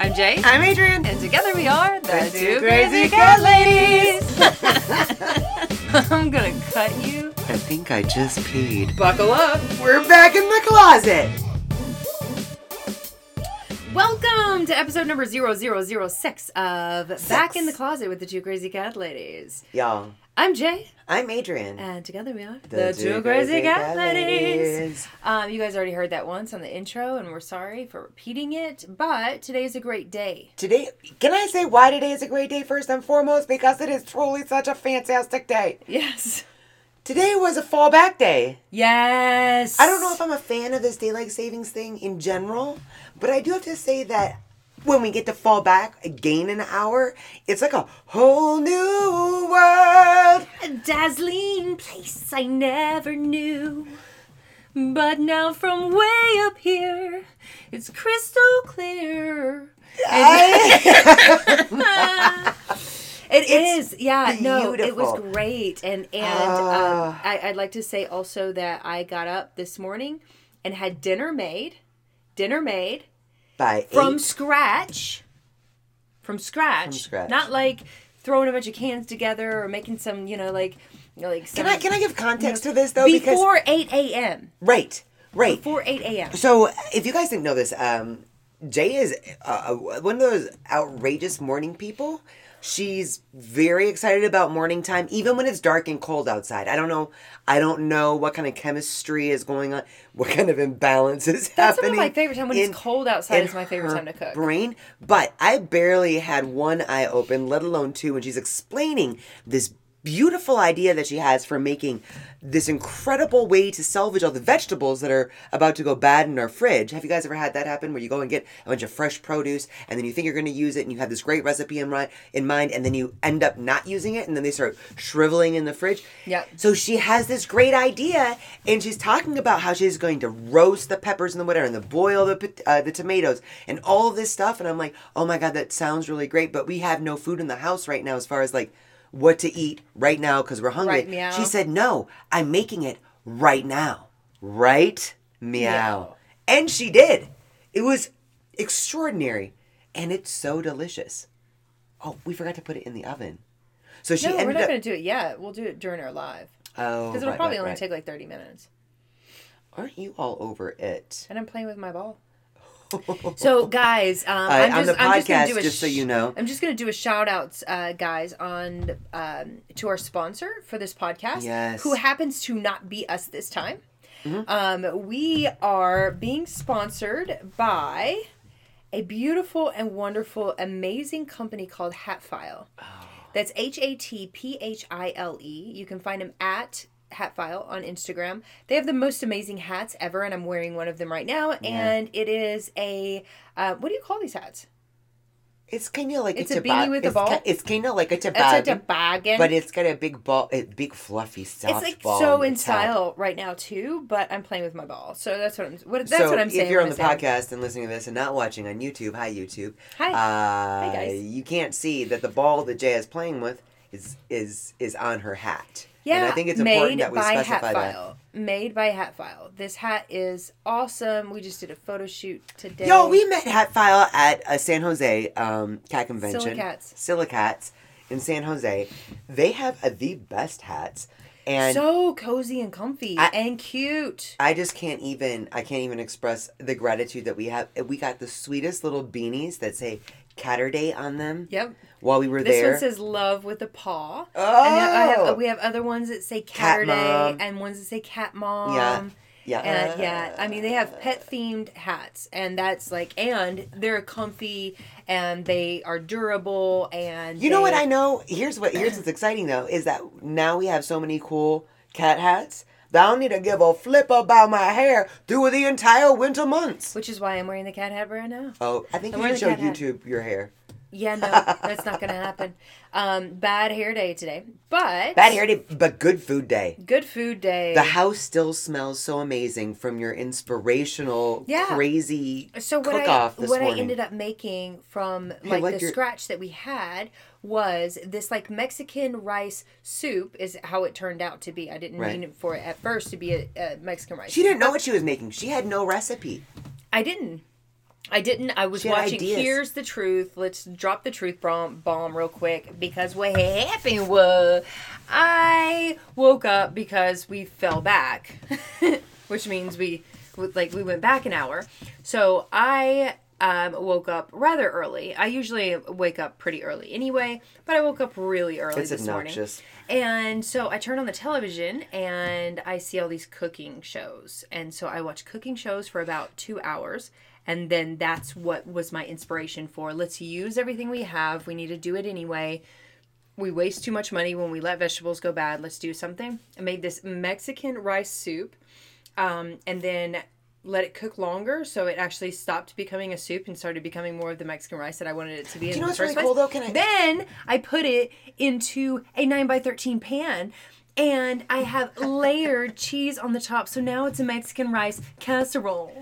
I'm Jay. I'm Adrian. And together we are the, The two two crazy crazy cat cat ladies. I'm gonna cut you. I think I just peed. Buckle up. We're back in the closet. Welcome to episode number 0006 of Back in the Closet with the two crazy cat ladies. Y'all, I'm Jay, I'm Adrian. and together we are the, two crazy cat ladies. Um, you guys already heard that once on the intro, and we're sorry for repeating it, but today is a great day. Today, can I say why today is a great day first and foremost? Because it is truly such a fantastic day. Yes. Today was a fallback day. Yes. I don't know if I'm a fan of this daylight savings thing in general, but I do have to say that when we get to fall back again in an hour, it's like a whole new world. A dazzling place I never knew. But now from way up here, it's crystal clear. It is, yeah. No, it was great, and and Ah. um, I, I'd like to say also that I got up this morning and had dinner made, dinner made By from eight. scratch. From scratch. From scratch. Not like throwing a bunch of cans together or making some, you know, like, you know, like. Some, Can I can I give context to this though? because before eight a.m. right, right. Before eight a.m. So, if you guys didn't know this, um, Jay is uh, one of those outrageous morning people. She's very excited about morning time, even when it's dark and cold outside. I don't know. I don't know what kind of chemistry is going on. What kind of imbalance is That's happening. of my favorite time when in- it's cold outside. Is my favorite time to cook. Brain, but I barely had one eye open, let alone two, when she's explaining this beautiful idea that she has for making this incredible way to salvage all the vegetables that are about to go bad in our fridge. Have you guys ever had that happen where you go and get a bunch of fresh produce and then you think you're going to use it and you have this great recipe in, ri- in mind and then you end up not using it and then they start shriveling in the fridge? Yeah. So she has this great idea, and she's talking about how she's going to roast the peppers and the whatever, and the boil the uh, the tomatoes, and all this stuff. And I'm like, oh my god, that sounds really great, but we have no food in the house right now as far as like what to eat right now because we're hungry. Right, meow. She said, no, I'm making it right now, right, meow, Meow. and she did. It was extraordinary, and it's so delicious. Oh, we forgot to put it in the oven. So she No, we're not up. going to do it yet. We'll do it during our live Oh, because it'll right, probably right, only right. take like thirty minutes. Aren't you all over it? And I'm playing with my ball. So, guys, um, Uh, I'm on just, the I'm just gonna do a just so you know. I'm just going to do a shout out, uh, guys, on um, to our sponsor for this podcast, Yes. who happens to not be us this time. Mm-hmm. Um, we are being sponsored by a beautiful and wonderful, amazing company called Hatphile. Oh. That's H A T P H I L E. You can find them at Hatphile on Instagram. They have the most amazing hats ever, and I'm wearing one of them right now. And it is a uh, what do you call these hats? It's kind of like It's a, a beanie with a it's ball? ki- it's kind of like a It's a toboggan, toboggan. but it's got a big ball, a big fluffy soft it's like ball. so in top. style right now too. But I'm playing with my ball, so that's what I'm. What, that's so what I'm saying. if you're on the I say- podcast and listening to this and not watching on YouTube, hi YouTube. Hi. Uh, Hi, guys. You can't see that the ball that Jay is playing with is is is on her hat. Yeah, and I think it's made important that we by specify that. Made by Hatphile. This hat is awesome. We just did a photo shoot today. Yo, we met Hatphile at a San Jose um, cat convention. Silicats. Silicats in San Jose. They have uh, the best hats, and so cozy and comfy I- and cute. I just can't even. I can't even express the gratitude that we have. We got the sweetest little beanies that say Catterday on them. Yep. While we were This there, This one says love with a paw. Oh! And have, we have other ones that say Cat Catterday and ones that say Cat Mom. Yeah. yeah, And yeah, I mean they have pet themed hats, and that's like, and they're comfy, and they are durable, and You know what I know? Here's what here's what's exciting though is that now we have so many cool cat hats don't need to give a flip about my hair through the entire winter months. Which is why I'm wearing the cat hat right now. Oh, I think I'm you should show cat hat. YouTube your hair. Yeah, no, that's not gonna happen. Um, bad hair day today, but Bad hair day, but good food day. Good food day. The house still smells so amazing from your inspirational, Yeah. crazy so what cook I off this what morning. I ended up making from like like the your- scratch that we had was this like Mexican rice soup is how it turned out to be. I didn't Right. mean it for it at first to be a, a Mexican rice. she didn't know what she was making. She had no recipe. I didn't. I didn't. I was watching. ideas. Here's the truth. Let's drop the truth bomb, bomb real quick because what happened was I woke up because we fell back, which means we like we went back an hour. So I um, woke up rather early. I usually wake up pretty early anyway, but I woke up really early It's this morning. And so I turn on the television and I see all these cooking shows. And so I watch cooking shows for about two hours. And then that's what was my inspiration for let's use everything we have. We need to do it anyway. We waste too much money when we let vegetables go bad. Let's do something. I made this Mexican rice soup um, and then let it cook longer so it actually stopped becoming a soup and started becoming more of the Mexican rice that I wanted it to be in you know what's really cool, though? Can I- Then I put it into a 9 by 13 pan and I have layered cheese on the top. So now it's a Mexican rice casserole.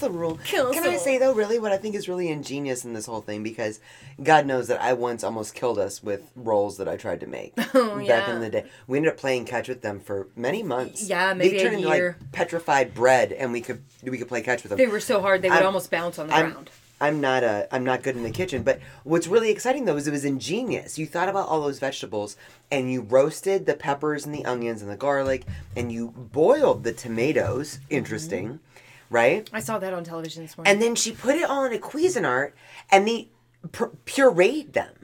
Rule. Kills Can I say though, really, what I think is really ingenious in this whole thing because God knows that I once almost killed us with rolls that I tried to make Oh, back yeah. in the day. We ended up playing catch with them for many months. Yeah, maybe they a turned into year. like petrified bread, and we could we could play catch with them. They were so hard they would I'm- almost bounce on the I'm, ground. I'm not a I'm not good in the kitchen, but what's really exciting though is it was ingenious. You thought about all those vegetables and you roasted the peppers and the onions and the garlic and you boiled the tomatoes. Mm-hmm. Interesting, right? I saw that on television this morning. And then she put it all in a Cuisinart and they pu- pureed them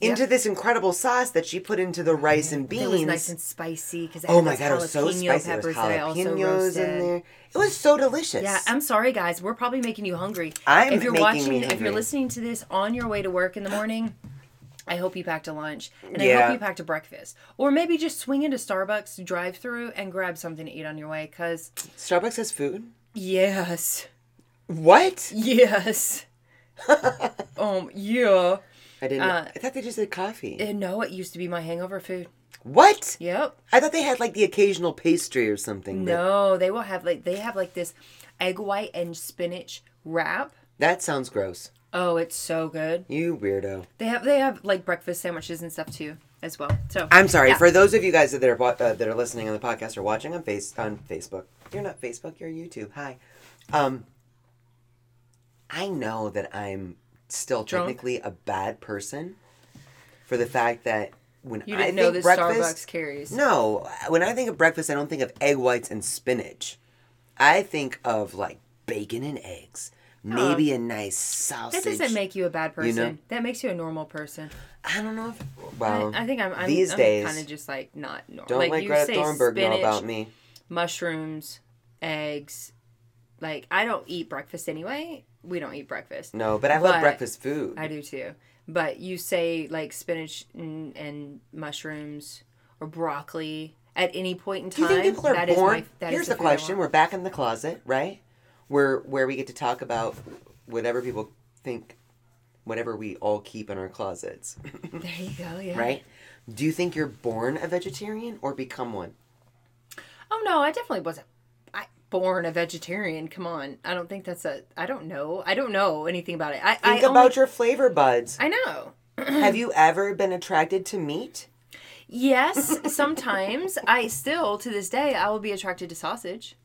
into Yep. this incredible sauce that she put into the rice and beans. it was nice and spicy because oh my god, it was so spicy. Peppers that I also jalapenos in there. It was so delicious. Yeah, I'm sorry, guys. We're probably making you hungry. I'm if you're making watching, if you're listening to this on your way to work in the morning, I hope you packed a lunch, and I Yeah. hope you packed a breakfast, or maybe just swing into Starbucks, drive through, and grab something to eat on your way. Cause Starbucks has food. yes, What? yes, um, yeah. I didn't. Uh, I thought they just did coffee. And no, it used to be my hangover food. what? Yep. I thought they had like the occasional pastry or something. but No, they will have like they have like this egg white and spinach wrap. that sounds gross. Oh, it's so good. You weirdo. They have they have like breakfast sandwiches and stuff too as well. So I'm sorry Yeah. for those of you guys that are uh, that are listening on the podcast or watching on face on Facebook. You're not Facebook. You're YouTube. Hi. Um. I know that I'm still Drunk? technically a bad person for the fact that when you I didn't know think that breakfast, Starbucks carries. No, when I think of breakfast, I don't think of egg whites and spinach. I think of like bacon and eggs, maybe a nice sausage. That doesn't make you a bad person. know? That makes you a normal person. I don't know if. I, Well, I think I'm, I'm these days, kind of just like not normal. don't like, let you Greta say know spinach, about me. mushrooms, eggs. Like I don't eat breakfast anyway. We don't eat breakfast. No, but I love But- breakfast food. I do too. But you say like spinach and, and mushrooms or broccoli at any point in time. Do you think people are that is born? my- that is Here's the, I question. We're back in the closet, right? Where where we get to talk about whatever people think, whatever we all keep in our closets, There you go. Yeah. right? Do you think you're born a vegetarian or become one? Oh no, I definitely wasn't. Born a vegetarian. Come on, I don't think that's a. I don't know. I don't know anything about it. I Think I about only- your flavor buds. I know. Have you ever been attracted to meat? Yes, sometimes I still to this day I will be attracted to sausage,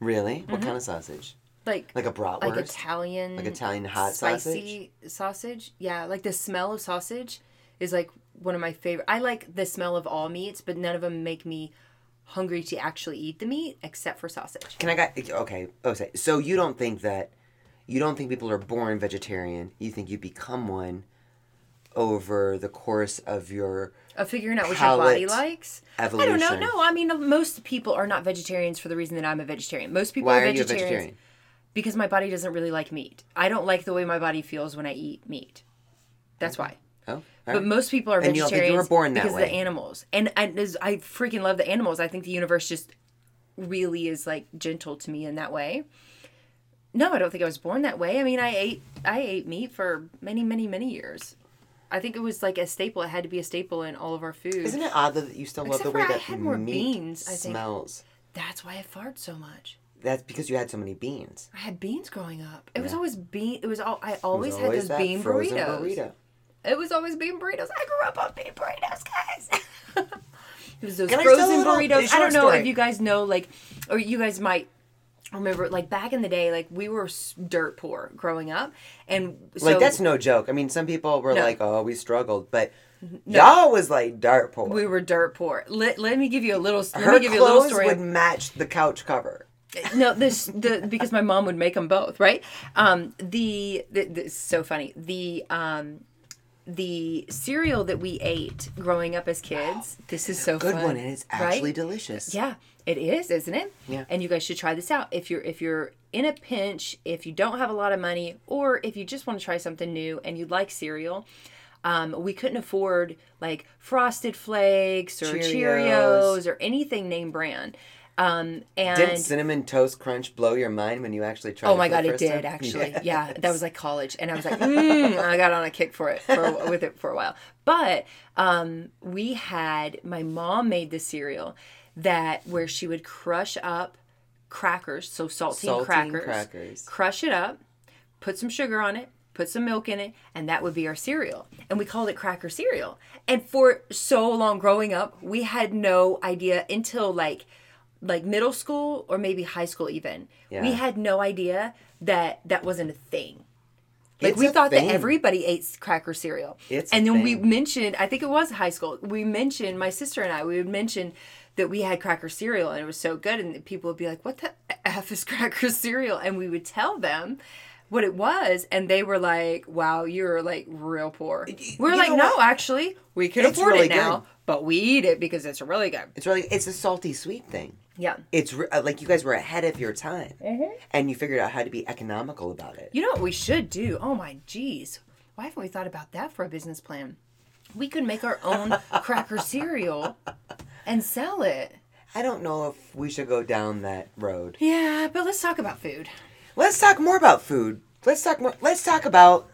Really? What kind of sausage? like Like a bratwurst? Mm-hmm. like Italian, Like Italian hot spicy sausage. Yeah, like the smell of sausage is like one of my favorite. I like the smell of all meats, but none of them make me hungry to actually eat the meat except for sausage. Can I get okay? Okay, so you don't think that you don't think people are born vegetarian? You think you become one over the course of your Of figuring out what your body likes. evolution? I don't know. No, I mean most people are not vegetarians for the reason that I'm a vegetarian. Most people Why are are you a vegetarians vegetarian? because my body doesn't really like meat. I don't like the way my body feels when I eat meat. That's why. Oh, But right. most people are And vegetarians think you were born that because of the animals. And I, I freaking love the animals. I think the universe just really is like gentle to me in that way. No, I don't think I was born that way. I mean, I ate I ate meat for many, many, many years. I think it was like a staple. It had to be a staple in all of our food. Isn't it odd that you still love Except the for way I that had more meat beans, I think. smells? That's why I fart so much. That's because you had so many beans. I had beans growing up. It was always bean. It was all. I It was always had those bean burritos. burrito. It was always bean burritos. I grew up on bean burritos, guys. it was those Can I frozen little- burritos. I don't know story? if you guys know, like, or you guys might remember like back in the day, like we were dirt poor growing up, and so like that's no joke. I mean, some people were No. like, "Oh, we struggled," but y'all was like dirt poor. we were dirt poor. Let, let me give you a little. Let Her me give you a little clothes story. would match the couch cover. no this the because my mom would make them both right um the, the, the it's so funny the um the cereal that we ate growing up as kids this is so Good fun, one, and it's right? actually delicious. yeah it is isn't it Yeah. and you guys should try this out if you're if you're in a pinch if you don't have a lot of money or if you just want to try something new and you like cereal um, we couldn't afford like frosted flakes or Cheerios. cheerios or anything name brand um, and Didn't cinnamon toast crunch blow your mind when you actually tried? Oh it my the god, it did time? actually. Yes. Yeah, that was like college, and I was like, mm, I got on a kick for it for with it for a while. But um, we had my mom made the cereal that where she would crush up crackers, so saltine, Saltine crackers, crackers. crush it up, put some sugar on it, put some milk in it, and that would be our cereal. And we called it cracker cereal. And for so long growing up, we had no idea until like like middle school or maybe high school even. We had no idea that that wasn't a thing. Like It's we thought thing. that everybody ate cracker cereal. It's and then we mentioned, I think it was high school. We mentioned my sister and I. We would mention that we had cracker cereal and it was so good, and people would be like, "What the f is cracker cereal?" And we would tell them what it was, and they were like, "Wow, you're like real poor." We're you like, "No, what? actually, we can It's afford really it now, good. but we eat it because it's really good." It's really it's a salty sweet thing. Yeah. It's re- uh, like you guys were ahead of your time, Mm-hmm. and you figured out how to be economical about it. You know what we should do? Oh my geez. Why haven't we thought about that for a business plan? We could make our own cracker cereal and sell it. I don't know if we should go down that road. Yeah, but let's talk about food. Let's talk more about food. Let's talk more. Let's talk about.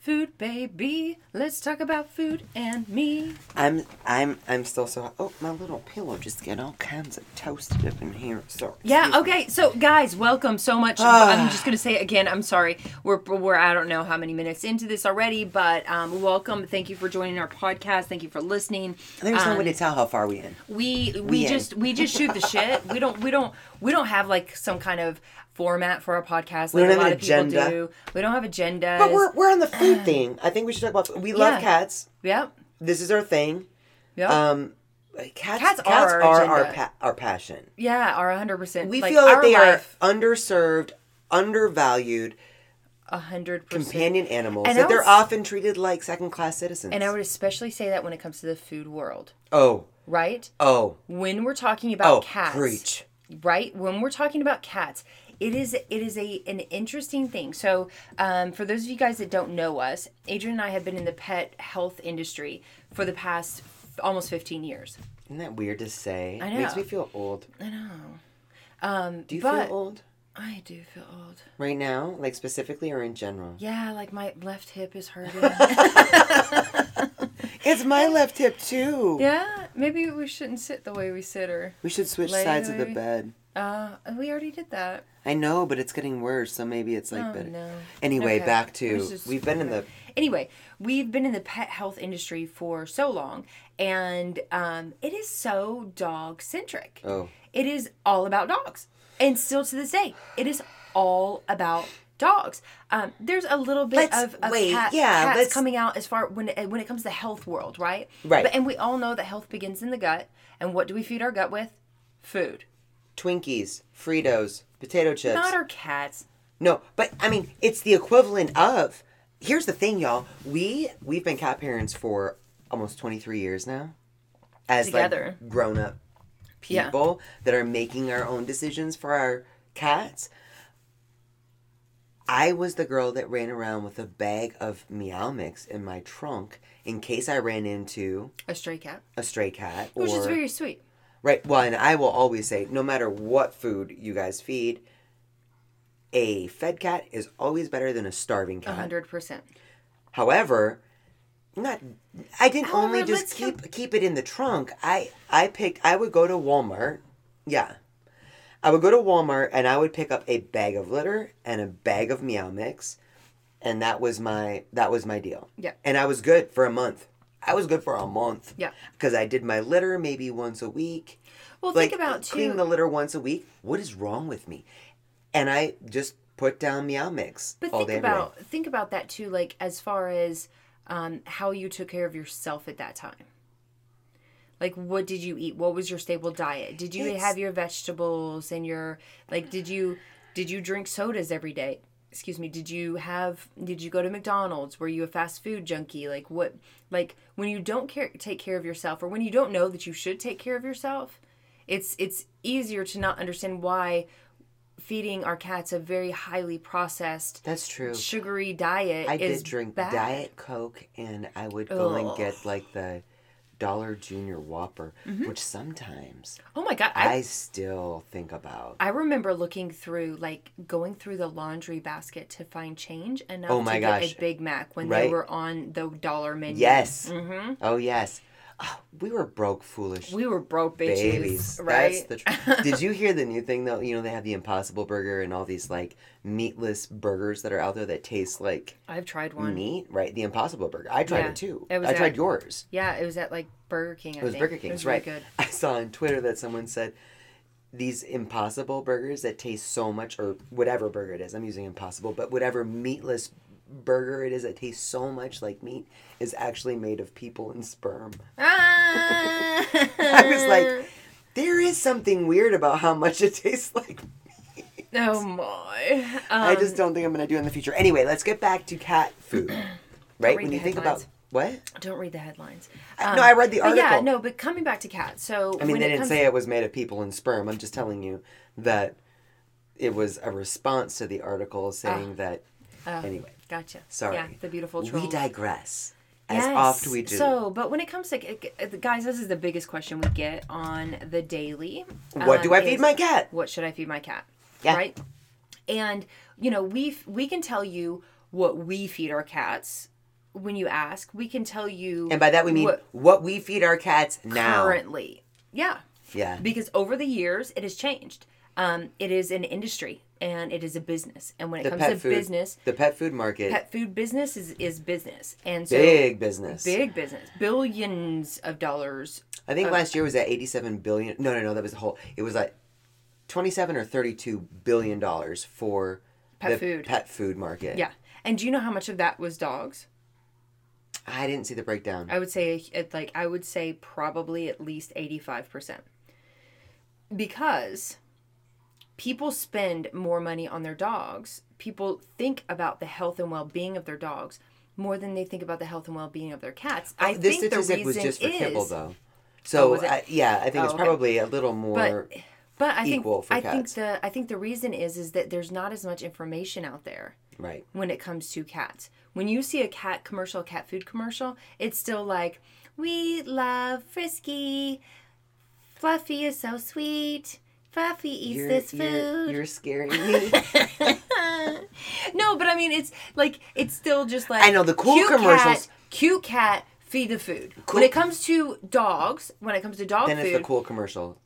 Food, baby. Let's talk about food and me. I'm I'm I'm still so. Oh, my little pillow just get all kinds of toasted up in here. So Yeah, excuse me. okay. So guys, welcome so much. I'm just going to say again, I'm sorry. We're we're I don't know how many minutes into this already, but um welcome. Thank you for joining our podcast. Thank you for listening. There's no Um, way to tell how far we in. we we We just we just shoot the shit. We don't we don't we don't have like some kind of format for our podcast like don't a have lot an of people agenda. do. We don't have agendas. But we're we're on the food thing. I think we should talk about. We love Yeah. cats. yep This is our thing. yep Um, cats. Cats Cats, are are, our our pa- our passion. yeah are hundred percent. We like, feel that our they life, are underserved, undervalued a hundred percent. companion animals. And that they're often treated like second class citizens. And I would especially say that when it comes to the food world, oh right? oh When we're talking about oh cats, preach. right when we're talking about cats it is it is a an interesting thing so um, for those of you guys that don't know us adrian and i have been in the pet health industry for the past f- almost 15 years Isn't that weird to say? I know. It Makes me feel old. i know um, Do you feel old i do feel old right now, like specifically or in general? yeah like my left hip is hurting It's my left hip too. yeah maybe we shouldn't sit the way we sit or We should switch sides of the bed. Uh we already did that. I know, but it's getting worse, so maybe it's like oh better. no. Anyway, Okay. back to just- we've been in the anyway we've been in the pet health industry for so long and um, it is so dog centric. Oh. It is all about dogs and still to this day it is all about dogs. Um, there's a little bit Let's- of, of wait, cat, yeah, cats coming out as far when it, when it comes to the health world right? Right. but, and we all know that health begins in the gut and what do we feed our gut with? Food Twinkies, Fritos, potato chips. not our cats No, but I mean, it's the equivalent of. Here's the thing, y'all. We we've been cat parents for almost 23 years now, as Together. like grown up Yeah. people that are making our own decisions for our cats. I was the girl that ran around with a bag of Meow Mix in my trunk in case I ran into a stray cat a stray cat or which is very sweet Right. Well, and I will always say, no matter what food you guys feed, a fed cat is always better than a starving cat. 100% However, not I didn't However, only just keep keep it in the trunk. I I picked. I would go to Walmart. Yeah. I would go to Walmart and I would pick up a bag of litter and a bag of meow mix, and that was my that was my deal. Yeah. And I was good for a month. I was good for a month. Yeah. Because I did my litter maybe once a week. Well, like think about clean too. the litter once a week. What is wrong with me? And I just put down meow mix But all think day every day. about think about that too, like as far as um, how you took care of yourself at that time. Like, what did you eat? What was your staple diet? Did you It's- have your vegetables and your like? Did you did you drink sodas every day? Excuse me. Did you have? Did you go to McDonald's? Were you a fast food junkie? Like what? Like when you don't care, take care of yourself, or when you don't know that you should take care of yourself, it's it's easier to not understand why feeding our cats a very highly processed That's true. sugary diet I did drink bad. Diet Coke, and I would go and get like the Dollar Junior Whopper, which sometimes Oh my god, Mm-hmm. I, I still think about. I remember looking through like going through the laundry basket to find change enough Oh my to gosh. get a Big Mac when they were on the dollar menu. Yes. Mm-hmm. Oh yes. Oh, we were broke, foolish We were broke bitches, babies. right? That's the tr- Did you hear the new thing though? You know they have the Impossible Burger and all these like meatless burgers that are out there that taste like I've tried one. meat, right? The Impossible Burger. I tried Yeah. it too. It was I tried yours. Yeah, it was at like Burger King. I It was think. Burger It King's, was really right? Good. I saw on Twitter that someone said these Impossible burgers that taste so much, or whatever burger it is. I'm using Impossible, but whatever meatless burger it is that tastes so much like meat is actually made of people and sperm. Ah! I was like, there is something weird about how much it tastes like. oh my. Um, I just don't think I'm gonna do it in the future. Anyway, let's get back to cat food. Right when you think about what? don't read the headlines. I- no, I read the but Yeah, article. no, but coming back to cats. So I mean, when they didn't say it was made of people and sperm. I'm just telling you that it was a response to the article saying that. anyway, Gotcha. sorry. Ah. Yeah, the beautiful. We digress. As Yes. oft we do. So, but when it comes to guys, this is the biggest question we get on the daily. what do um, I feed my cat? What should I feed my cat? Yeah. Right. And you know, we we can tell you what we feed our cats when you ask. We can tell you, And by that we mean what what, we feed our cats now. currently. Yeah. Yeah. Because over the years, it has changed. Um, it is an industry and it is a business. And when it The comes to food. business, The pet food market. pet food business is, is business. And so big business. big business, billions of dollars. I think last year was at 87 billion. No, no, no. That was the whole. It was like 27 or 32 billion dollars for Pet the food. pet food market. Yeah. And do you know how much of that was dogs? I didn't see the breakdown. I would say it like I would say probably at least 85%. Because people spend more money on their dogs. People think about the health and well-being of their dogs more than they think about the health and well-being of their cats. Oh, I this think the statistic reason was just for is kibble, though. Oh, so was it? I, yeah, I think Oh, it's okay. probably a little more. but but I think equal for I cats. think the I think the reason is is that there's not as much information out there. right. when it comes to cats. When you see a cat commercial, cat food commercial, it's still like, we love Frisky. Fluffy is so sweet. Fluffy eats You're, this you're, food. you're scaring me. no, but I mean, it's like, it's still just like. I know, the cool cute commercials- Cat, cute cat, feed the food. Cool- When it comes to dogs, when it comes to dog then food. it's the cool commercial.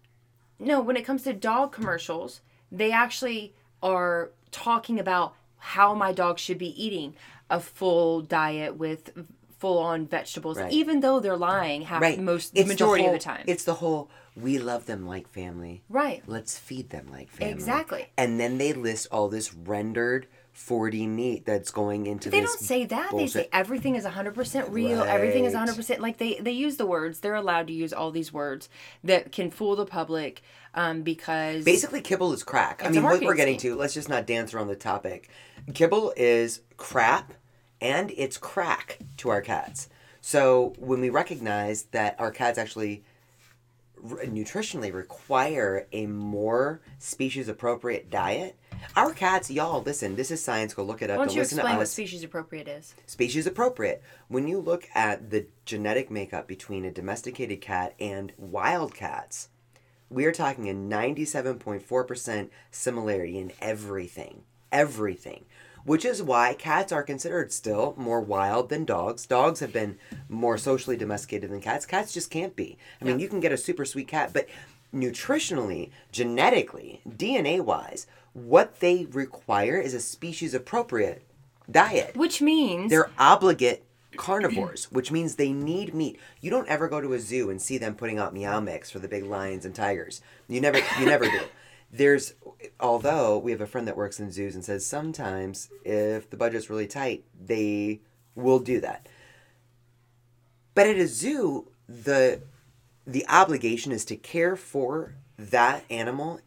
No, when it comes to dog commercials, they actually are talking about how my dog should be eating a full diet with full on vegetables, Right. even though they're lying half Right. most the It's majority whole, of the time. It's the whole we love them like family. right. Let's feed them like family. Exactly. And then they list all this rendered 4D meat that's going into They this don't say that. They say everything is 100% real. Everything is Right. 100% like they they use the words. They're allowed to use all these words that can fool the public um, because Basically, kibble is crack. I mean, what we're getting scheme. to, let's just not dance around the topic. Kibble is crap and it's crack to our cats. So when we recognize that our cats actually r- nutritionally require a more species appropriate diet, our cats, y'all, listen, this is science. Go look it up. why don't you listen explain to what species appropriate is? species appropriate. When you look at the genetic makeup between a domesticated cat and wild cats, we are talking a 97.4% similarity in everything. Everything. Which is why cats are considered still more wild than dogs. Dogs have been more socially domesticated than cats. Cats just can't be. I mean, Yeah. you can get a super sweet cat, but nutritionally, genetically, DNA wise, what they require is a species appropriate diet. Which means They're obligate carnivores, which means they need meat. You don't ever go to a zoo and see them putting out meow mix for the big lions and tigers. You never you never do. There's although we have a friend that works in zoos and says sometimes if the budget's really tight, they will do that. But at a zoo, the the obligation is to care for that animal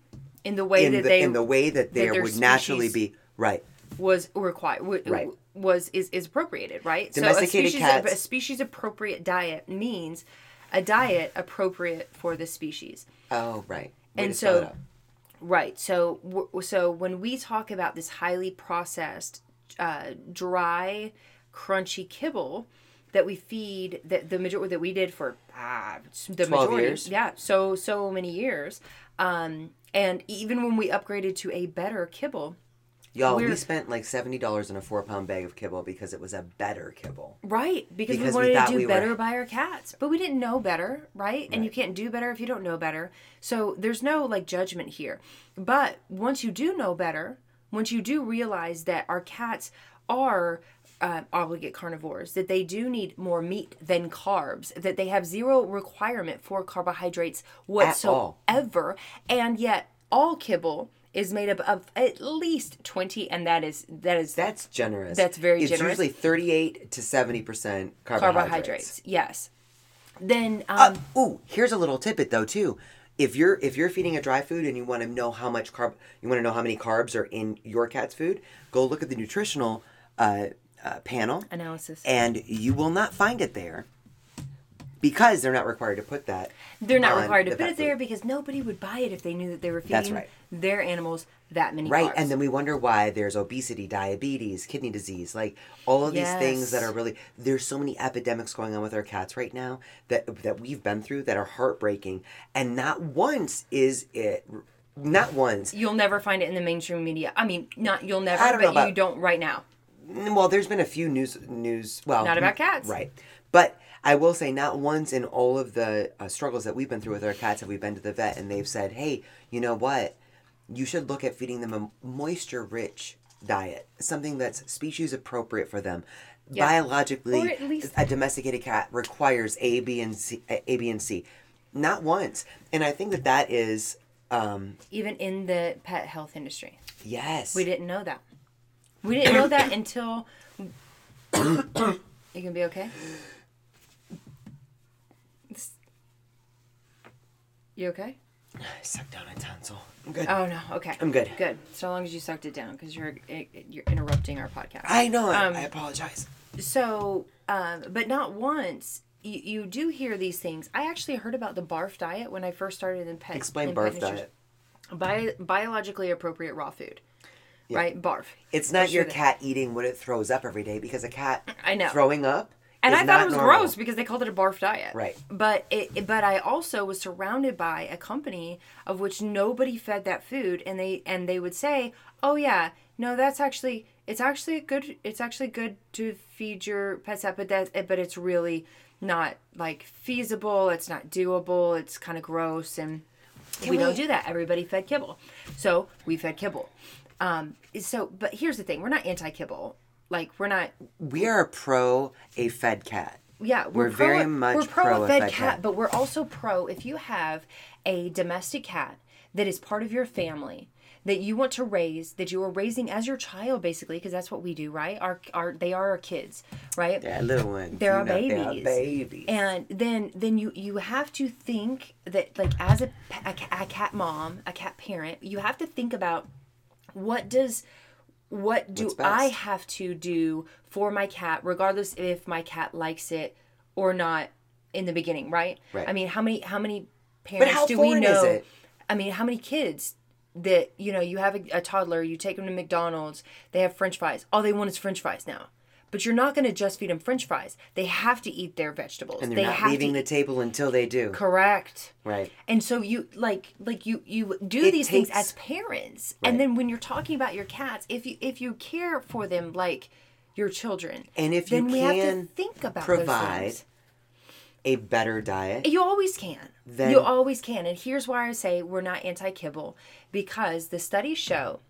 in the way in that the, they in the way that there their would naturally be right. was required Right. was is, is appropriated right Domesticated so a species, cats- a species appropriate diet means a diet appropriate for the species Oh, right. Way And to spell it so-. Right so so when we talk about this highly processed uh, dry crunchy kibble that we feed that the majority that we did for ah, the majority years. yeah so so many years um and even when we upgraded to a better kibble Y'all, we we're- spent like seventy dollars on a four pound bag of kibble because it was a better kibble. Right, because, Because we we wanted thought to do we were- better by our cats, but we didn't know better, right? And you can't do better if you don't know better. So there's no like judgment here. But once you do know better, once you do realize that our cats are uh, obligate carnivores, that they do need more meat than carbs, that they have zero requirement for carbohydrates whatsoever, and yet all kibble is made up of at least 20 and that is that is That's generous. That's very it's generous. usually thirty eight to seventy percent carbohydrates. carbohydrates. Yes. Then um, Uh, ooh, here's a little tidbit though too. If you're if you're feeding a dry food and you want to know how much carb you want to know how many carbs are in your cat's food, go look at the nutritional uh, uh, panel, analysis. and you will not find it there because they're not required to put that. They're not required to put it there because nobody would buy it if they knew that they were feeding That's right. Their animals that many Right, carbs. and then we wonder why there's obesity, diabetes, kidney disease, like all of these things that are really there's so many epidemics going on with our cats right now that that we've been through that are heartbreaking and not once is it not once. You'll never find it in the mainstream media. I mean, not you'll never, I don't but about- you don't right now. Well, there's been a few news news well Not about cats. Right. But I will say not once in all of the uh, struggles that we've been through with our cats have we been to the vet and they've said, "Hey, you know what? You should look at feeding them a moisture-rich diet, something that's species appropriate for them." Yeah. Biologically, least- a domesticated cat requires A, B, and C. A, B, and C. Not once, and I think that that is, um, Even in the pet health industry, yes, we didn't know that. We didn't know that until. you can be okay. You okay? I sucked down a tonsil. I'm good. Oh no. Okay. I'm good. Good. So long as you sucked it down, because you're you're interrupting our podcast. I know. Um, I apologize. So, um, but not once. You, you do hear these things. I actually heard about the barf diet when I first started in pet. Explain in barf nutrition. diet. Bi- biologically appropriate raw food, right? Barf. It's not your cat eating what it throws up every day because a cat I know. throwing up. And I thought it was normal. gross because they called it a barf diet. Right. But it, it- but I also was surrounded by a company of which nobody fed that food, and they and they would say, "Oh yeah, no, that's actually it's actually good. It's actually good to feed your pets that, but that but it's really not like feasible. It's not doable. It's kind of gross, and we, don't do that. Everybody fed kibble, so we fed kibble. Um, so, but here's the thing: we're not anti-kibble. Like we're not We are pro a fed cat. yeah, we're, We're pro, very much we're pro, pro a fed fed cat, cat. but we're also pro if you have a domestic cat that is part of your family that you want to raise, that you are raising as your child, basically, because that's what we do, right? Our, our, they are our kids, right? They're little ones. They're our know, They're babies. babies. And then then you you have to think that like as a, a, a cat mom, a cat parent, you have to think about what does what do I have to do for my cat, regardless if my cat likes it or not in the beginning, right? Right. I mean, how many how many parents how do we know? I mean, how many kids that you know you have a, a toddler, you take them to McDonald's, they have French fries. All they want is French fries now. But you're not going to just feed them French fries. They have to eat their vegetables. and they're they not have leaving to the table until they do. correct. Right. And so you like like you you do It these things as parents, Right. and then when you're talking about your cats, if you if you care for them like your children, And if you then we have to think about provide. A better diet. You always can. Then- you always can. And here's why I say we're not anti kibble because the studies show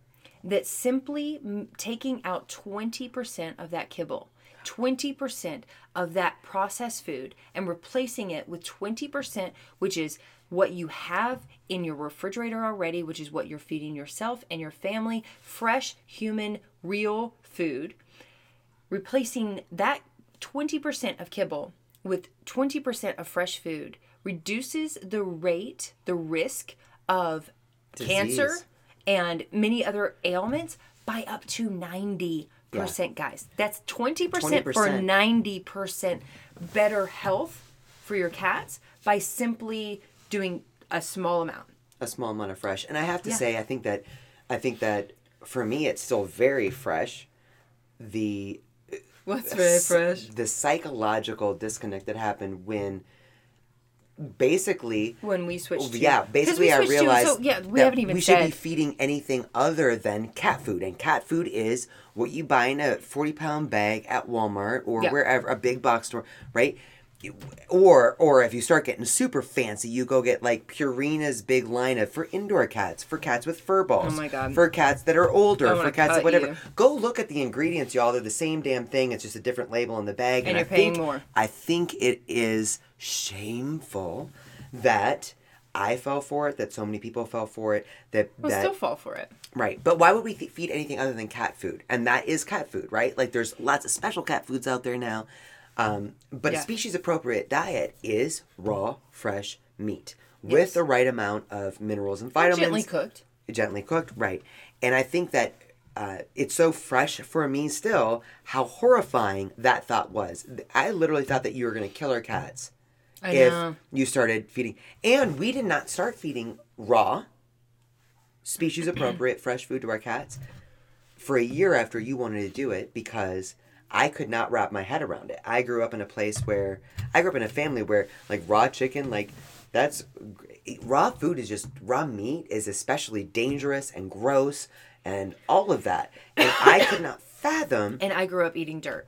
that simply taking out 20% of that kibble 20% of that processed food and replacing it with 20%, which is what you have in your refrigerator already, which is what you're feeding yourself and your family fresh, human, real food. Replacing that 20% of kibble with 20% of fresh food reduces the rate, the risk of cancer Disease. And many other ailments by up to 90%, guys. That's 20%, for 20%. 90% better health for your cats by simply doing a small amount. a small amount of fresh. And I have to Yeah. say, I think that, I think that for me, it's still very fresh. The What's uh, very fresh? the psychological disconnect that happened when basically When we switched oh, to yeah basically we i switched to- realized so, yeah, we that haven't even we should said be feeding anything other than cat food and cat food is what you buy in a 40 pound bag at walmart or Yeah. wherever a big box store right or or if you start getting super fancy you go get like purina's big line of for indoor cats for cats with fur balls Oh my God. for cats that are older for cats that whatever you. go look at the ingredients y'all they're the same damn thing it's just a different label in the bag And I you're paying think- more. I think it is shameful that I fell for it, that so many people fell for it, that We'll that still fall for it. right. But why would we th- feed anything other than cat food? And that is cat food, right? Like there's lots of special cat foods out there now. Um, but Yeah. a species appropriate diet is raw, fresh meat Yes. with the right amount of minerals and vitamins Gently cooked. gently cooked, right? And I think that uh, it's so fresh for me still how horrifying that thought was. I literally thought that you were going to kill our cats I if know. you started feeding. And we did not start feeding raw, species appropriate fresh food to our cats for a year after you wanted to do it because I could not wrap my head around it. I grew up in a place where I grew up in a family where like raw chicken, like that's raw food is just raw meat is especially dangerous and gross and all of that. And I could not fathom. And I grew up eating dirt.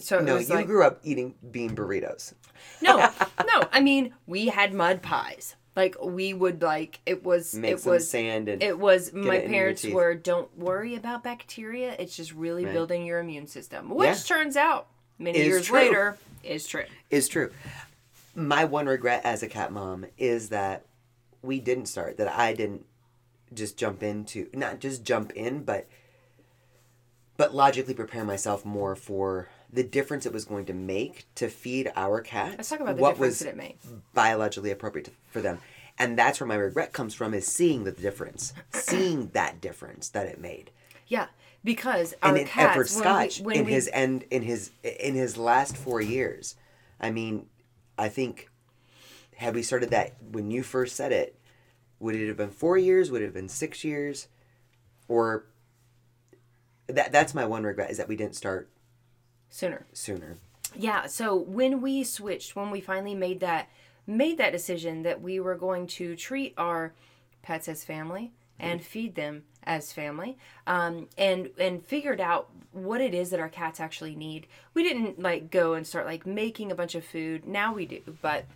So no, you like, grew up eating bean burritos. no, no. I mean, we had mud pies. Like we would like it was Make it some was sand and it was my parents were don't worry about bacteria. It's just really Right. building your immune system, which Yeah. turns out many Is years true. later is true. is true. My one regret as a cat mom is that we didn't start, that I didn't just jump into, not just jump in, but but logically prepare myself more for the difference it was going to make to feed our cat. Let's talk about the what difference was that it made. biologically appropriate to, for them. And that's where my regret comes from is seeing the difference, seeing that difference that it made. Yeah, because our And in cats Edward when Scotch we, when in we, his end in his in his last four years. I mean, I think had we started that when you first said it, would it have been four years? Would it have been six years? Or that that's my one regret is that we didn't start sooner. sooner. Yeah, so when we switched, when we finally made that made that decision that we were going to treat our pets as family and feed them as family, um, and and figured out what it is that our cats actually need. We didn't like go and start like making a bunch of food. Now we do, but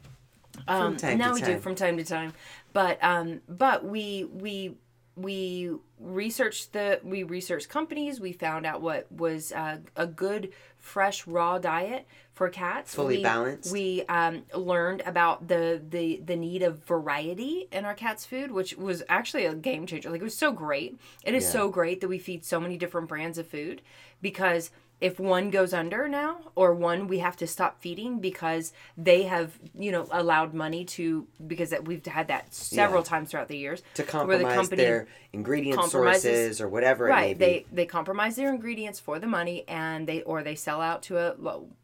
um, time now we do from time to time. But um, but we we we researched the we researched companies. We found out what was uh, a good fresh raw diet for cats. Fully we, balanced. We um, learned about the the the need of variety in our cats' food, which was actually a game changer. Like it was so great. It is Yeah. so great that we feed so many different brands of food because if one goes under now or one we have to stop feeding because they have you know allowed money to because that we've had that several Yeah. times throughout the years To where the compromise company- their ingredient sources or whatever it right they they compromise their ingredients for the money and they or they sell out to a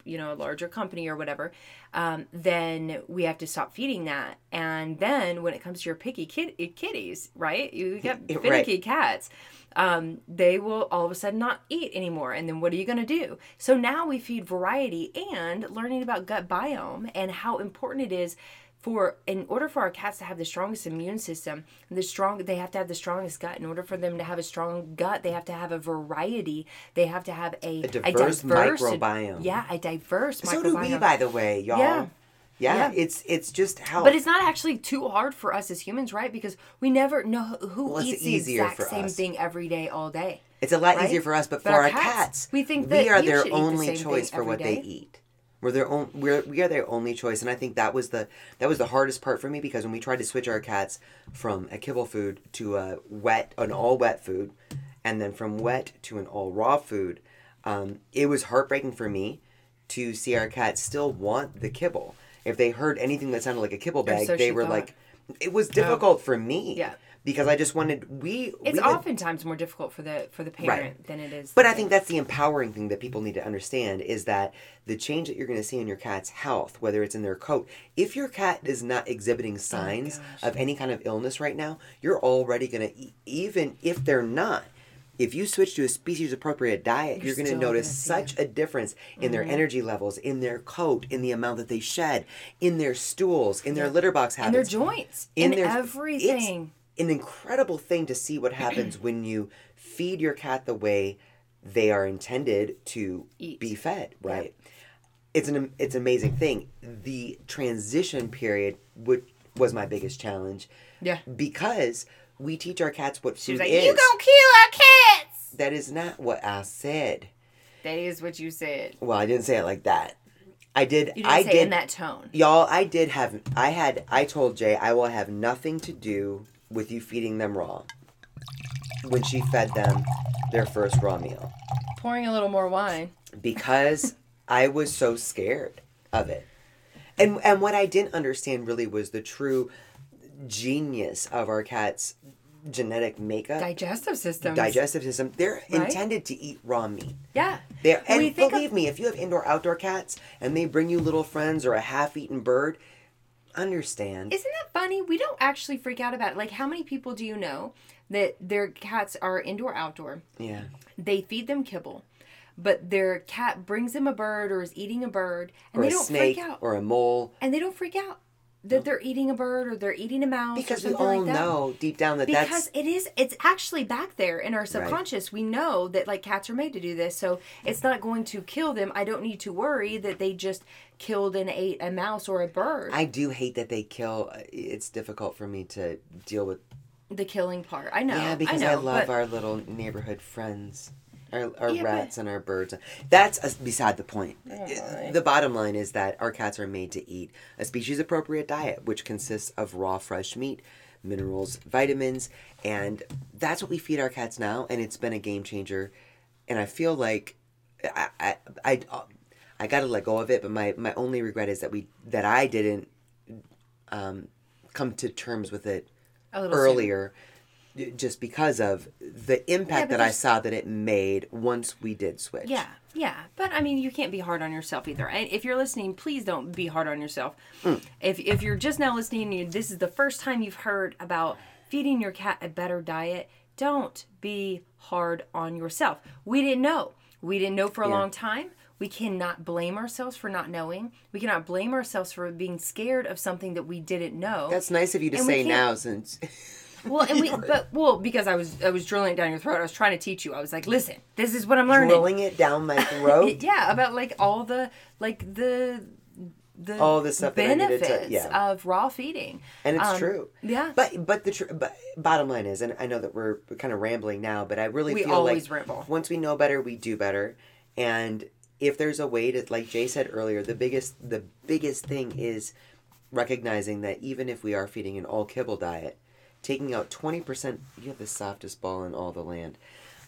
you know a larger company or whatever um, then we have to stop feeding that. And then when it comes to your picky kid kitties right? You got Right. finicky cats um, they will all of a sudden not eat anymore. And then what are you going to do? So now we feed variety and learning about gut biome and how important it is for in order for our cats to have the strongest immune system the strong they have to have the strongest gut in order for them to have a strong gut they have to have a variety they have to have a, A diverse microbiome. yeah a diverse so microbiome do we, by the way, y'all. Yeah. Yeah, Yeah. it's it's just how. But it's not actually too hard for us as humans, right? Because we never know who Well, eats the exact same us. thing every day, all day. It's a lot right? easier for us, but, But for our cats, cats, we think that we are their eat the only choice for what they eat. We're their own. We're we are their only choice, and I think that was the that was the hardest part for me because when we tried to switch our cats from a kibble food to a wet, an all wet food, and then from wet to an all raw food, um, it was heartbreaking for me to see our cats still want the kibble. If they heard anything that sounded like a kibble bag, so they were thought. Oh. like, it was difficult for me. Yeah. Because I just wanted we. It's we would- oftentimes more difficult for the for the parent than it is. but I think that's the empowering thing that people need to understand is that the change that you're going to see in your cat's health, whether it's in their coat, if your cat is not exhibiting oh, signs gosh. of any kind of illness right now, you're already going to, even if they're not, if you switch to a species appropriate diet, You're you're, going to notice such a difference in their mm-hmm. energy levels, in their coat, in the amount that they shed, in their stools, in their litter box habits, in their joints, in in, their everything. It's an incredible thing to see what happens when you feed your cat the way they are intended to Eat. be fed, right? It's an it's an amazing thing. The transition period would was my biggest challenge Yeah. because we teach our cats what She was food like, is. "You gonna kill our cats?" that is not what I said. That is what you said. Well, I didn't say it like that. I did. You didn't I say did in that tone. Y'all, I did have. I had. I told Jay I will have nothing to do with you feeding them raw. When she fed them their first raw meal, Pouring a little more wine. because I was so scared of it, and and what I didn't understand really was the true genius of our cat's genetic makeup, Digestive system. digestive system. They're Right? intended to eat raw meat. Yeah. They're, and We think of- believe me, if you have indoor outdoor cats and they bring you little friends or a half eaten bird, understand. Isn't that funny? We don't actually freak out about it. Like, how many people do you know that their cats are indoor outdoor? yeah. They feed them kibble, but their cat brings them a bird or is eating a bird, and Or they a don't snake freak out. or a mole. and they don't freak out that they're eating a bird or they're eating a mouse Because or we all like that. know deep down that because that's it is it's actually back there in our subconscious we know that like cats are made to do this so it's not going to kill them i don't need to worry that they just killed and ate a mouse or a bird I do hate that they kill. Uh, it's difficult for me to deal with. the killing part i know yeah, because I, I, love but our little neighborhood friends, our, our Yeah, but- rats and our birds. That's uh, beside the point. Alright. The bottom line is that our cats are made to eat a species appropriate diet, which consists of raw, fresh meat, minerals, vitamins, and that's what we feed our cats now. And it's been a game changer. And I feel like I I I, I got to let go of it. But my my only regret is that we that I didn't um, come to terms with it a little sooner. earlier just because of the impact but that I saw that it made once we did switch. Yeah, yeah, but I mean, you can't be hard on yourself either. And if you're listening, please don't be hard on yourself. Mm. If if you're just now listening, and you, this is the first time you've heard about feeding your cat a better diet. Don't be hard on yourself. We didn't know. We didn't know for a Yeah. long time. We cannot blame ourselves for not knowing. We cannot blame ourselves for being scared of something that we didn't know. That's nice of you to And say now since well, and we, but well, because I was I was drilling it down your throat. I was trying to teach you. I was like, listen, this is what I'm learning. drilling it down my throat. yeah, about like all the like the the All the stuff that I to- benefits yeah. of raw feeding. and it's Um, true. Yeah. But but the tr- but bottom line is, and I know that we're kind of rambling now, but I really We feel always like ramble. once we know better, we do better. And if there's a way to, like Jay said earlier, the biggest the biggest thing is recognizing that even if we are feeding an all kibble diet, taking out twenty percent, you have the softest ball in all the land.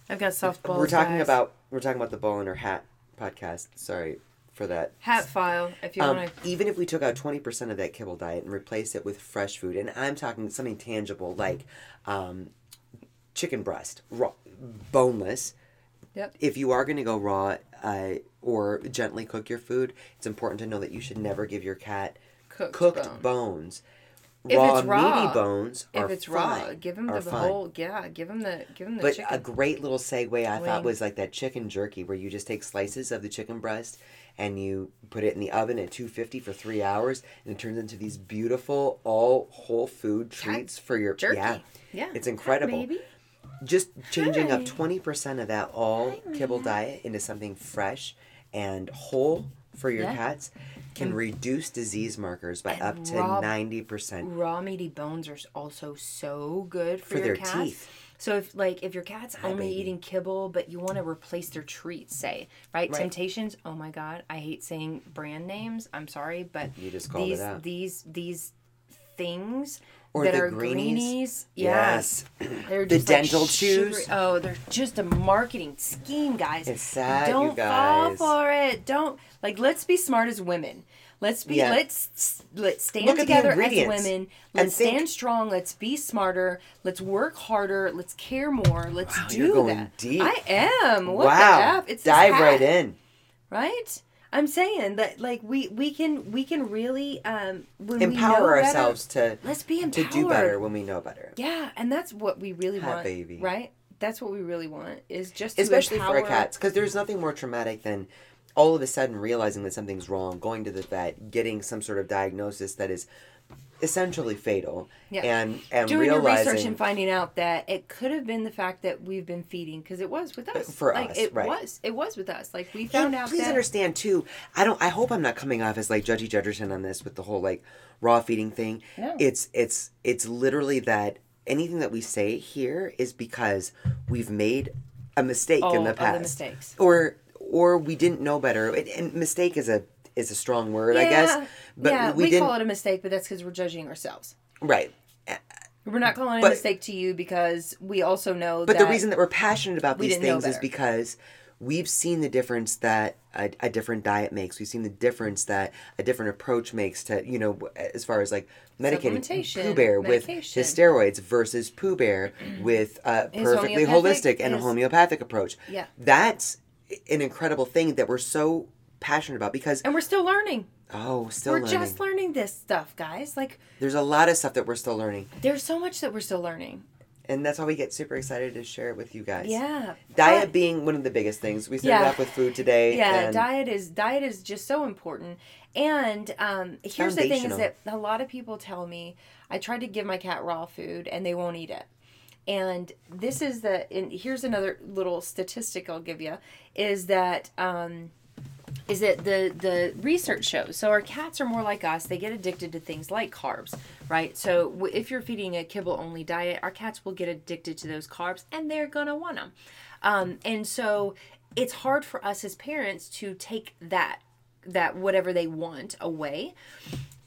I've got softballs. we're talking guys. about we're talking about the ball in her hat podcast. Sorry for that. Hatphile. If you Um, want to, even if we took out 20% of that kibble diet and replaced it with fresh food, and I'm talking something tangible like um, chicken breast, raw, boneless. Yep. If you are going to go raw uh, or gently cook your food, it's important to know that you should never give your cat Cooked cooked bone. bones. If raw, it's raw- meaty bones are if it's raw, give them the whole. Yeah, give them the give them the But chicken. a great little segue I thought was like that chicken jerky where you just take slices of the chicken breast and you put it in the oven at 250 for three hours and it turns into these beautiful all whole food treats for your jerky. yeah yeah, it's incredible Maybe. just changing Hi. up 20% of that all kibble diet into something fresh and whole for your Yeah. cats can mm. reduce disease markers by up to raw- 90%. raw meaty bones are also so good for, For your their cats. teeth. So if like if your cat's only baby. eating kibble, but you want to replace their treats, say right? Right. Temptations. Oh my God, I hate saying brand names. I'm sorry, but You just called it these out. these these things Or that the are greenies. greenies. Yes, they're The just like dental sugary- chews. Oh, they're just a marketing scheme, guys. It's sad, you Don't fall guys. for it. Don't like. Let's be smart as women. Let's be. Yeah. Let's let's stand Look together as women. Let's think- stand strong. Let's be smarter. Let's work harder. Let's care more. Let's Wow, do you're going that. deep. I am. What wow. It's Dive right in. Right. I'm saying that like we we can we can really um when we know Empower better, ourselves to Let's be empowered to do better when we know better. Yeah, and that's what we really Hat want, baby. right? That's what we really want is just to especially for our cats because there's nothing more traumatic than all of a sudden realizing that something's wrong going to the vet getting some sort of diagnosis that is essentially fatal Yeah. and and doing your research and finding out that it could have been the fact that we've been feeding because it was with uh, us for like us, it right. was it was with us like we And found out please that understand too i don't i hope i'm not coming off as like judgy judgerton on this with the whole like raw feeding thing No. it's it's it's literally that anything that we say here is because we've made a mistake All in the of the past mistakes. or or we didn't know better and, and mistake is a is a strong word i guess but yeah, we, we, call it a mistake, but that's because we're judging ourselves. right We're not calling it But- a mistake to you because we also know But that the reason that we're passionate about these things is because we've seen the difference that a, a different diet makes. We've seen the difference that a different approach makes to, you know, as far as like medicating Pooh Bear with his steroids versus Pooh Bear with a His perfectly holistic and his- homeopathic approach. Yeah. That's an incredible thing that we're so passionate about because, and we're still learning. oh, still we're learning. just learning this stuff, guys. Like There's a lot of stuff that we're still learning. there's so much that we're still learning. And that's why we get super excited to share it with you guys. Yeah. Diet but- being one of the biggest things. We started Yeah. off with food today. yeah diet is diet is just so important and um, here's the thing is that a lot of people tell me i tried to give my cat raw food and they won't eat it and this is the and here's another little statistic i'll give you is that um, is that the the research shows so our cats are more like us they get addicted to things like carbs right? So if you're feeding a kibble only diet our cats will get addicted to those carbs and they're gonna want them um, and so it's hard for us as parents to take that that whatever they want away.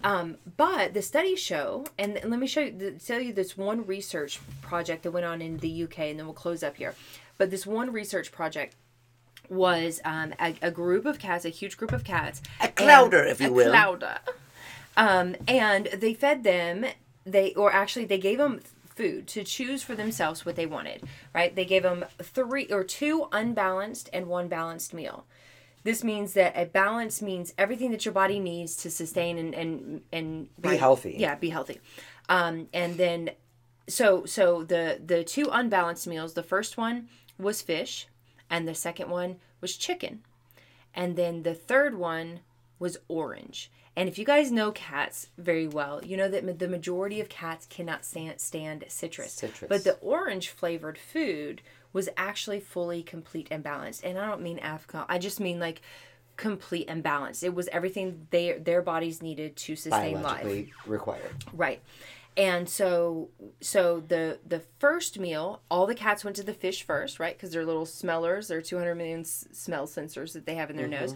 Um, but the studies show, and let me show you, tell you this one research project that went on in the UK, and then we'll close up here. But this one research project was um, a, a group of cats, a huge group of cats, A clouder, if you a will. clouder. Um, and they fed them. They or actually they gave them food to choose for themselves what they wanted. Right? They gave them three or two unbalanced and one balanced meal. This means that a balance means everything that your body needs to sustain and and and Be healthy. Yeah, be healthy. Um, and then so so the the two unbalanced meals. The first one was fish, and the second one was chicken, and then the third one was orange. And if you guys know cats very well, you know that the majority of cats cannot stand, stand citrus. Citrus. But the orange flavored food was actually fully complete and balanced. And I don't mean AAFCO. I just mean like complete and balanced. It was everything they their bodies needed to sustain life. required. Right. And so so the the first meal, all the cats went to the fish first, right? Because they're little smellers, they're 200 million s- smell sensors that they have in their nose.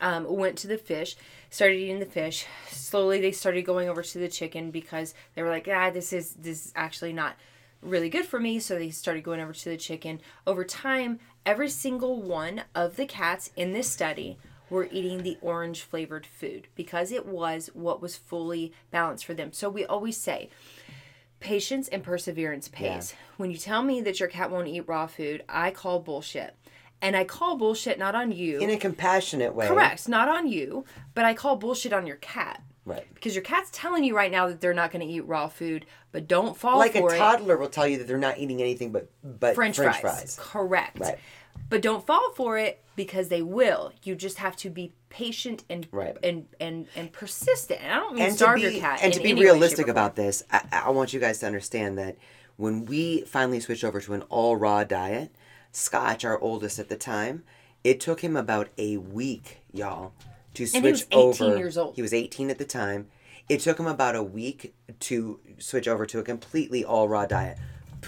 Um, went to the fish, started eating the fish. Slowly they started going over to the chicken because they were like, ah, this is this is actually not really good for me. So they started going over to the chicken. Over time, every single one of the cats in this study were eating the orange flavored food because it was what was fully balanced for them. So we always say, patience and perseverance pays. When you tell me that your cat won't eat raw food, I call bullshit. And I call bullshit not on you. In a compassionate way. Correct, not on you, but I call bullshit on your cat. Right. Because your cat's telling you right now that they're not going to eat raw food, but don't fall Like a for it. toddler will tell you that they're not eating anything but but French, French, fries. fries. Correct. Right. But don't fall for it because they will. You just have to be patient and Right. and and and persistent. And I don't mean and to starve be your cat. and to be way, realistic about this, I, I want you guys to understand that when we finally switched over to an all raw diet, Scotch, our oldest at the time, it took him about a week, y'all, to switch And he was 18 over. years old. He was 18 at the time. It took him about a week to switch over to a completely all raw diet.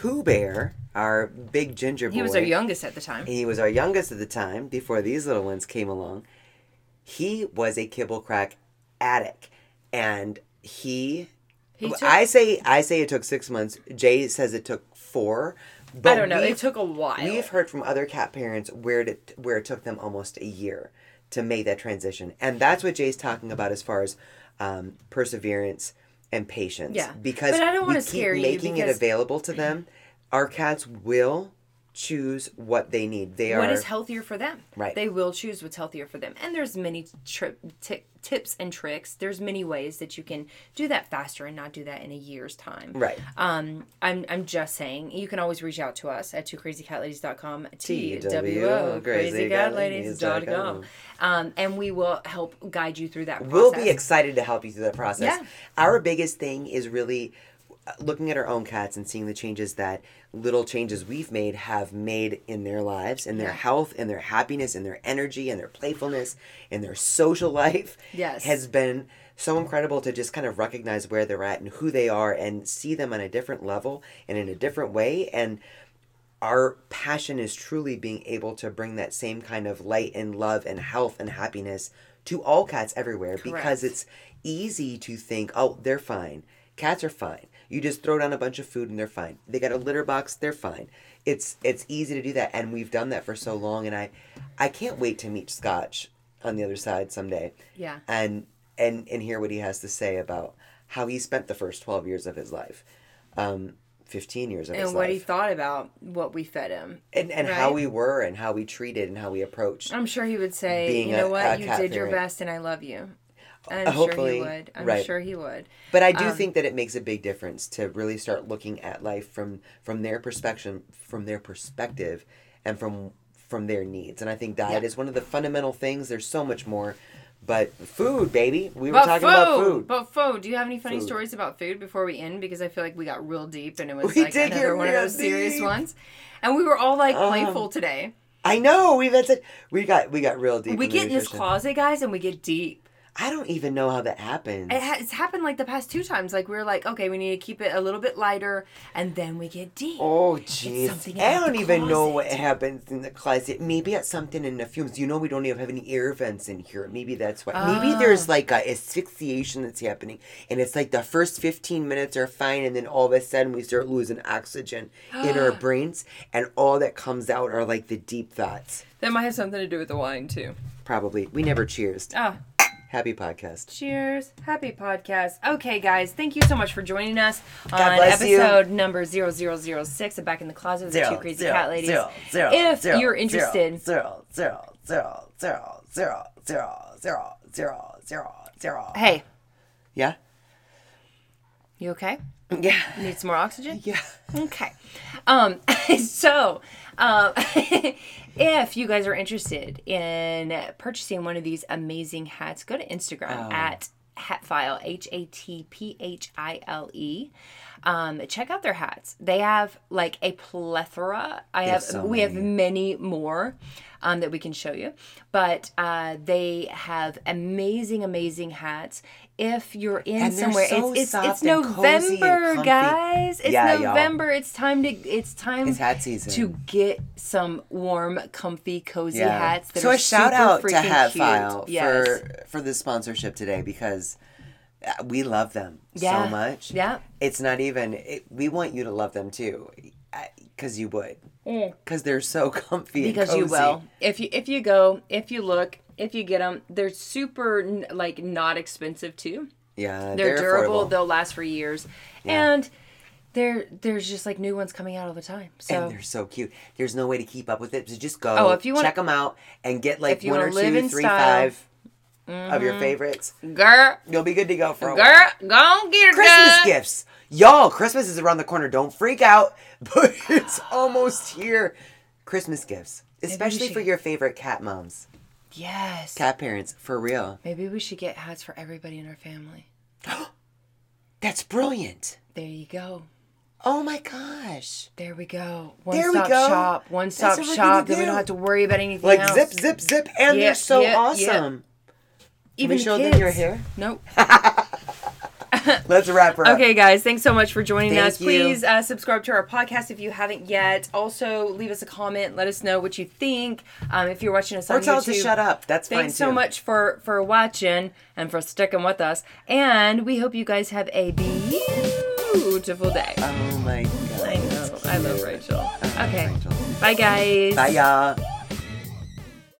Pooh Bear, our big ginger boy, He was our youngest at the time. he was our youngest at the time before these little ones came along. He was a kibble crack addict, and he. He took- I say I say it took six months. Jay says it took four. But I don't know. It took a while. We've heard from other cat parents where it where it took them almost a year to make that transition, and that's what Jay's talking about as far as um, perseverance and patience. Yeah. because But I don't we wanna keep scare you making it available to them. Our cats will choose what they need. They what are is healthier for them. Right. They will choose what's healthier for them. And there's many tri- ti- tips and tricks. There's many ways that you can do that faster and not do that in a year's time. right. Um, I'm, I'm just saying, you can always reach out to us at twocrazycatladies.com, T-W-O, T-W-O-crazycatladies.com. Um, and we will help guide you through that process. We'll be excited to help you through that process. Yeah. Our biggest thing is really uh, looking at our own cats and seeing the changes that little changes we've made have made in their lives, in their Yeah. health, in their happiness, in their energy, and their playfulness, in their social life. Yes. Has been so incredible to just kind of recognize where they're at and who they are and see them on a different level and in a different way and our passion is truly being able to bring that same kind of light and love and health and happiness to all cats everywhere because it's easy to think, oh, they're fine. Cats are fine. You just throw down a bunch of food and they're fine. They got a litter box, they're fine. It's it's easy to do that and we've done that for so long and I I can't wait to meet Scotch on the other side someday. Yeah. And and and hear what he has to say about how he spent the first 12 years of his life. Um 15 years of his life. And what he thought about what we fed him. and and how we were and how we treated and how we approached. I'm sure he would say, you know a- what, a you did your best and I love you. I'm Uh, sure hopefully, he would. I'm right. sure he would. But I do Um, think that it makes a big difference to really start looking at life from from their perspective, from their perspective, and from from their needs. And I think diet Yeah. is one of the fundamental things. There's so much more, but food, baby. We were But talking food, about food. But food. Do you have any funny Food. stories about food before we end? Because I feel like we got real deep and it was We like another one of those serious ones. And we were all like Um, playful today. I know we've had such, we got we got real deep. We get in this closet, guys, and we get deep. I don't even know how that happens. It ha- it's happened like the past two times. Like we are like, okay, we need to keep it a little bit lighter, and then we get deep. Oh jeez, I don't even know what happens in the closet. Maybe it's something in the fumes. You know, we don't even have any air vents in here. Maybe that's why. Maybe there's like a asphyxiation that's happening, and it's like the first fifteen minutes are fine, and then all of a sudden we start losing oxygen in our brains, and all that comes out are like the deep thoughts. That might have something to do with the wine too. Probably. We never cheers. Ah, Happy podcast. cheers. Happy podcast. Okay, guys, thank you so much for joining us on bless you. episode number 0006 of Back in the Closet with the Two Crazy Cat Ladies. zero, if zero, you're interested, zero, zero, zero, zero, zero, zero, zero, zero, zero, zero. hey, Yeah? you okay? Yeah. Need some more oxygen? Yeah. Okay. Um, so, um, if you guys are interested in purchasing one of these amazing hats, go to Instagram Oh. at Hatphile, H A T P H I L E. Um, check out their hats. They have like a plethora. I have, so we have many. many more um, that we can show you, but uh, they have amazing, amazing hats. If you're in And somewhere, so it's it's, soft it's and cozy and November, guys. It's Yeah, y'all. November. It's time to. It's time. It's hat season. To get some warm, comfy, cozy Yeah. hats. That so are a shout super out to Hat cute. File Yes. for for the sponsorship today because uh, we love them Yeah. so much. Yeah. It's not even. It, we want you to love them too, because you would. Mm. Because they're so comfy. because you will. If you if you go, if you look, if you get them, they're super like not expensive too. Yeah, They're, durable. affordable. They'll last for years, Yeah. and there there's just like new ones coming out all the time. So and they're so cute. There's no way to keep up with it. So just go. Oh, if you wanna- check them out and get like one or two, three, style. Mm-hmm. five of your favorites. girl, You'll be good to go for a while. girl, go get her Christmas done. gifts. Y'all, Christmas is around the corner. Don't freak out, but it's almost here. Christmas gifts, especially for your favorite cat moms, Yes. cat parents, for real. Maybe we should get hats for everybody in our family. That's brilliant. There you go. Oh my gosh. There we go. One There we stop go. shop. One stop shop. Then we do. don't have to worry about anything Like else. zip, zip, zip, and Yeah, they're so yeah. awesome. even we show kids. them your hair? Nope. Let's wrap her up. Okay, guys, thanks so much for joining Thank us. you. Please uh, subscribe to our podcast if you haven't yet. Also, leave us a comment. Let us know what you think. Um, if you're watching us Or on tell YouTube, us to shut up. That's fine Thanks so much for for watching and for sticking with us. And we hope you guys have a beautiful day. Oh my god. I know. I love Rachel. I love Okay. Rachel. Bye, guys. Bye y'all.